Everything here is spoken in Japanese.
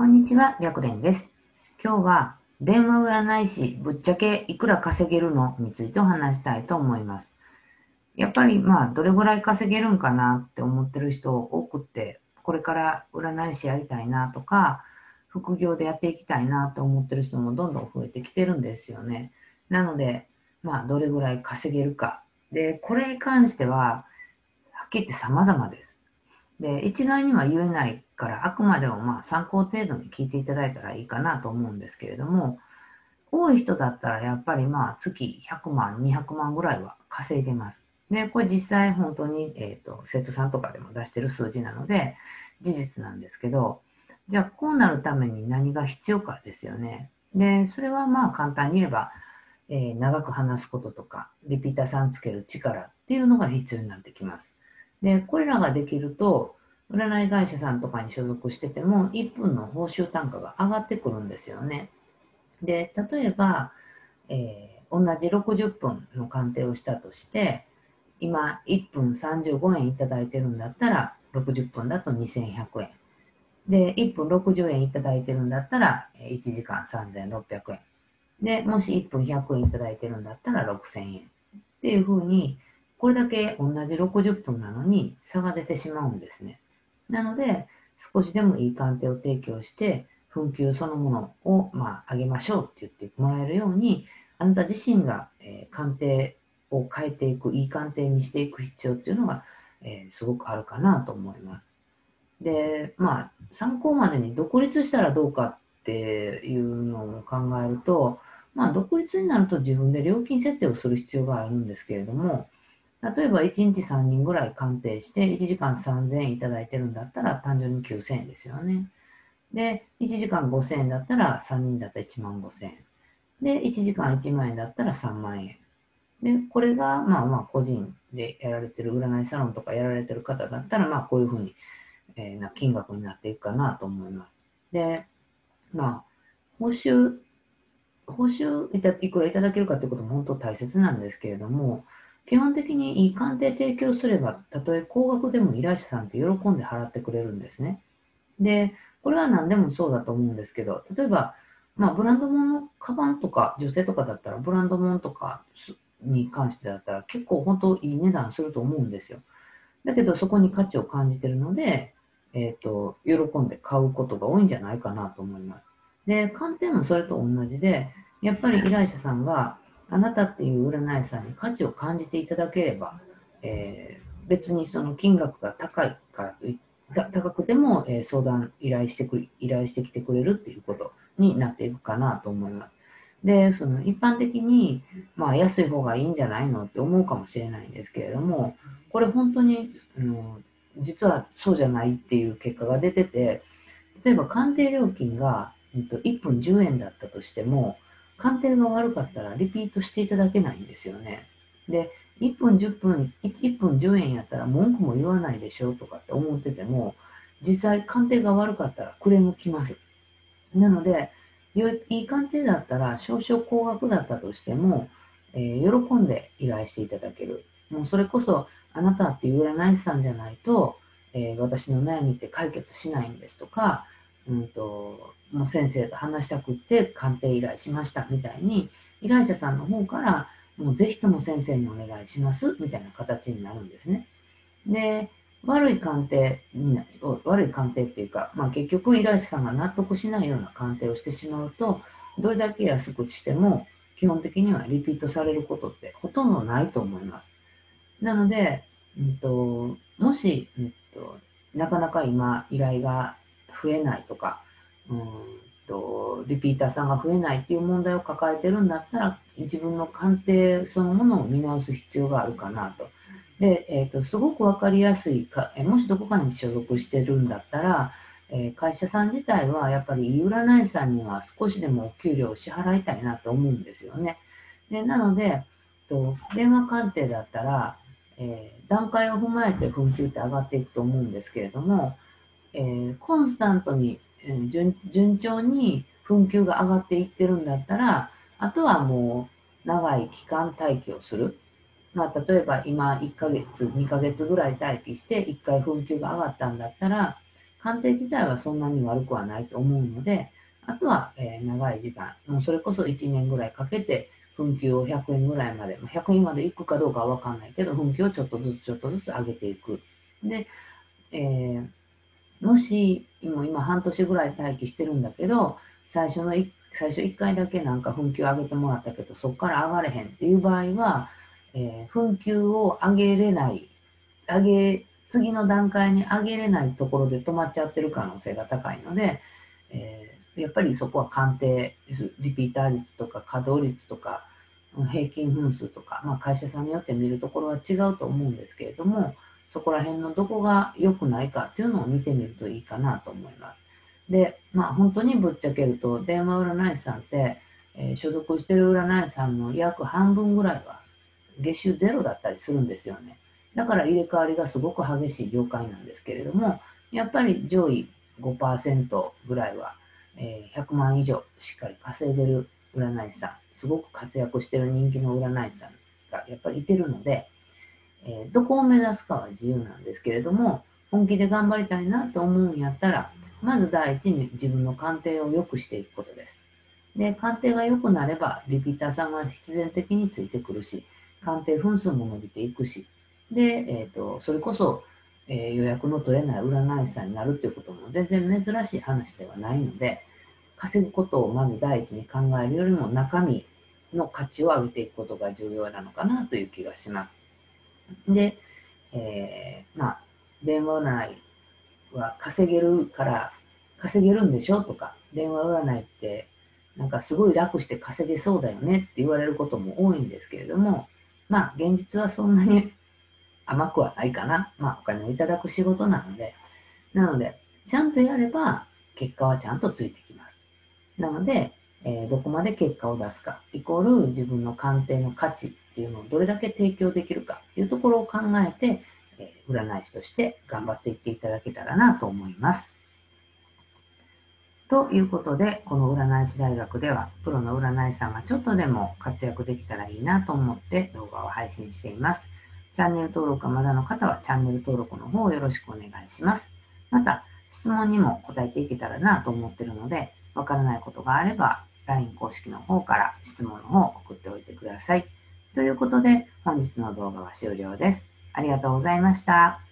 こんにちは、白蓮です。今日は電話占い師ぶっちゃけいくら稼げるのについてお話したいと思います。やっぱりまあどれぐらい稼げるんかなって思ってる人多くって、これから占い師やりたいなとか、副業でやっていきたいなと思ってる人もどんどん増えてきてるんですよね。なので、まあどれぐらい稼げるか。で、これに関しては、はっきり言って様々です。で、一概には言えないから、あくまでもまあ参考程度に聞いていただいたらいいかなと思うんですけれども、多い人だったらやっぱりまあ月100万、200万ぐらいは稼いでます。で、これ実際本当に、えっ、ー、と生徒さんとかでも出してる数字なので事実なんですけど、じゃあこうなるために何が必要かですよね。で、それはまあ簡単に言えば、えー、長く話すこととか、リピーターさんつける力っていうのが必要になってきます。で、これらができると、占い会社さんとかに所属してても、1分の報酬単価が上がってくるんですよね。で、例えば、えー、同じ60分の鑑定をしたとして、今1分35円いただいてるんだったら、60分だと2100円。で、1分60円いただいてるんだったら、1時間3600円。で、もし1分100円いただいてるんだったら6000円。っていうふうに、これだけ同じ60分なのに差が出てしまうんですね。なので、少しでもいい鑑定を提供して、紛糾そのものを、まあ、上げましょうって言ってもらえるように、あなた自身が、えー、鑑定を変えていく、いい鑑定にしていく必要っていうのが、えー、すごくあるかなと思います。で、まあ、参考までに独立したらどうかっていうのを考えると、まあ、独立になると自分で料金設定をする必要があるんですけれども、例えば1日3人ぐらい鑑定して1時間3000円いただいてるんだったら単純に9000円ですよね。で、1時間5000円だったら3人だったら1万5000円。で、1時間1万円だったら3万円。で、これがまあまあ個人でやられてる占いサロンとかやられてる方だったらまあこういうふうに、えー、な金額になっていくかなと思います。で、まあ、報酬、報酬いくらいただけるかということも本当大切なんですけれども、基本的にいい鑑定提供すれば、たとえ高額でも依頼者さんって喜んで払ってくれるんですね。で、これは何でもそうだと思うんですけど、例えば、まあ、ブランド物のカバンとか、女性とかだったら、ブランド物とかに関してだったら、結構本当いい値段すると思うんですよ。だけど、そこに価値を感じてるので、えっ、ー、と、喜んで買うことが多いんじゃないかなと思います。で、鑑定もそれと同じで、やっぱり依頼者さんが、あなたっていう占い師さんに価値を感じていただければ、えー、別にその金額が高いからとい高くても、えー、相談依頼してくる、依頼してきてくれるっていうことになっていくかなと思います。で、その一般的に、まあ安い方がいいんじゃないのって思うかもしれないんですけれども、これ本当に、うん、実はそうじゃないっていう結果が出てて、例えば鑑定料金が、1分10円だったとしても、鑑定が悪かったらリピートしていただけないんですよね。で、1分10分、1分10円やったら文句も言わないでしょとかって思ってても、実際鑑定が悪かったらクレーム来ます。なので、いい鑑定だったら少々高額だったとしても、えー、喜んで依頼していただける。もうそれこそあなたっていう占い師さんじゃないと、えー、私の悩みって解決しないんですとか、うんと、もう先生と話したくって鑑定依頼しましたみたいに、依頼者さんの方から、もうぜひとも先生にお願いしますみたいな形になるんですね。で、悪い鑑定にな、悪い鑑定っていうか、まあ結局依頼者さんが納得しないような鑑定をしてしまうと、どれだけ安くしても、基本的にはリピートされることってほとんどないと思います。なので、うんと、もし、うんと、なかなか今依頼が増えないとか、うんと、リピーターさんが増えないっていう問題を抱えてるんだったら、自分の鑑定そのものを見直す必要があるかなと。で、えーと、すごく分かりやすいか、もしどこかに所属してるんだったら、えー、会社さん自体はやっぱりいい占い師さんには少しでもお給料を支払いたいなと思うんですよね。でなので、と電話鑑定だったら、えー、段階を踏まえて紛糾って上がっていくと思うんですけれども、えー、コンスタントに、順順調に紛糾が上がっていってるんだったら、あとはもう長い期間待機をする。まあ、例えば今1ヶ月、2ヶ月ぐらい待機して1回紛糾が上がったんだったら、鑑定自体はそんなに悪くはないと思うので、あとは、え、長い時間、もうそれこそ1年ぐらいかけて、紛糾を100円ぐらいまで、100円までいくかどうかはわかんないけど、紛糾をちょっとずつちょっとずつ上げていく。で、えー、もし、今今半年ぐらい待機してるんだけど、最初の最初1回だけなんか紛糾上げてもらったけど、そこから上がれへんっていう場合は、えー、紛糾を上げれない、上げ、次の段階に上げれないところで止まっちゃってる可能性が高いので、えー、やっぱりそこは鑑定、リピーター率とか稼働率とか、平均分数とか、まあ、会社さんによって見るところは違うと思うんですけれども、そこら辺のどこが良くないかっていうのを見てみるといいかなと思います。で、まあ本当にぶっちゃけると、電話占い師さんって、えー、所属してる占い師さんの約半分ぐらいは月収ゼロだったりするんですよね。だから入れ替わりがすごく激しい業界なんですけれども、やっぱり上位5%ぐらいは、えー、100万以上しっかり稼いでる占い師さん、すごく活躍してる人気の占い師さんがやっぱりいてるので、えー、どこを目指すかは自由なんですけれども、本気で頑張りたいなと思うんやったら、まず第一に自分の鑑定を良くしていくことです。で、鑑定が良くなれば、リピーターさんが必然的についてくるし、鑑定分数も伸びていくし、で、えっ、ー、と、それこそ、えー、予約の取れない占い師さんになるっていうことも全然珍しい話ではないので、稼ぐことをまず第一に考えるよりも中身の価値を上げていくことが重要なのかなという気がします。で、えー、まあ、電話占いは稼げるから稼げるんでしょとか、電話占いってなんかすごい楽して稼げそうだよねって言われることも多いんですけれども、まあ現実はそんなに 甘くはないかな。まあお金をいただく仕事なので、なので、ちゃんとやれば結果はちゃんとついてきます。なので、えー、どこまで結果を出すか、イコール自分の鑑定の価値っていうのをどれだけ提供できるかっていうところを考えて、え、占い師として頑張っていっていただけたらなと思います。ということで、この占い師大学では、プロの占い師さんがちょっとでも活躍できたらいいなと思って動画を配信しています。チャンネル登録がまだの方はチャンネル登録の方をよろしくお願いします。また、質問にも答えていけたらなと思ってるので、わからないことがあれば、LINE 公式の方から質問の方を送っておいてください。ということで、本日の動画は終了です。ありがとうございました。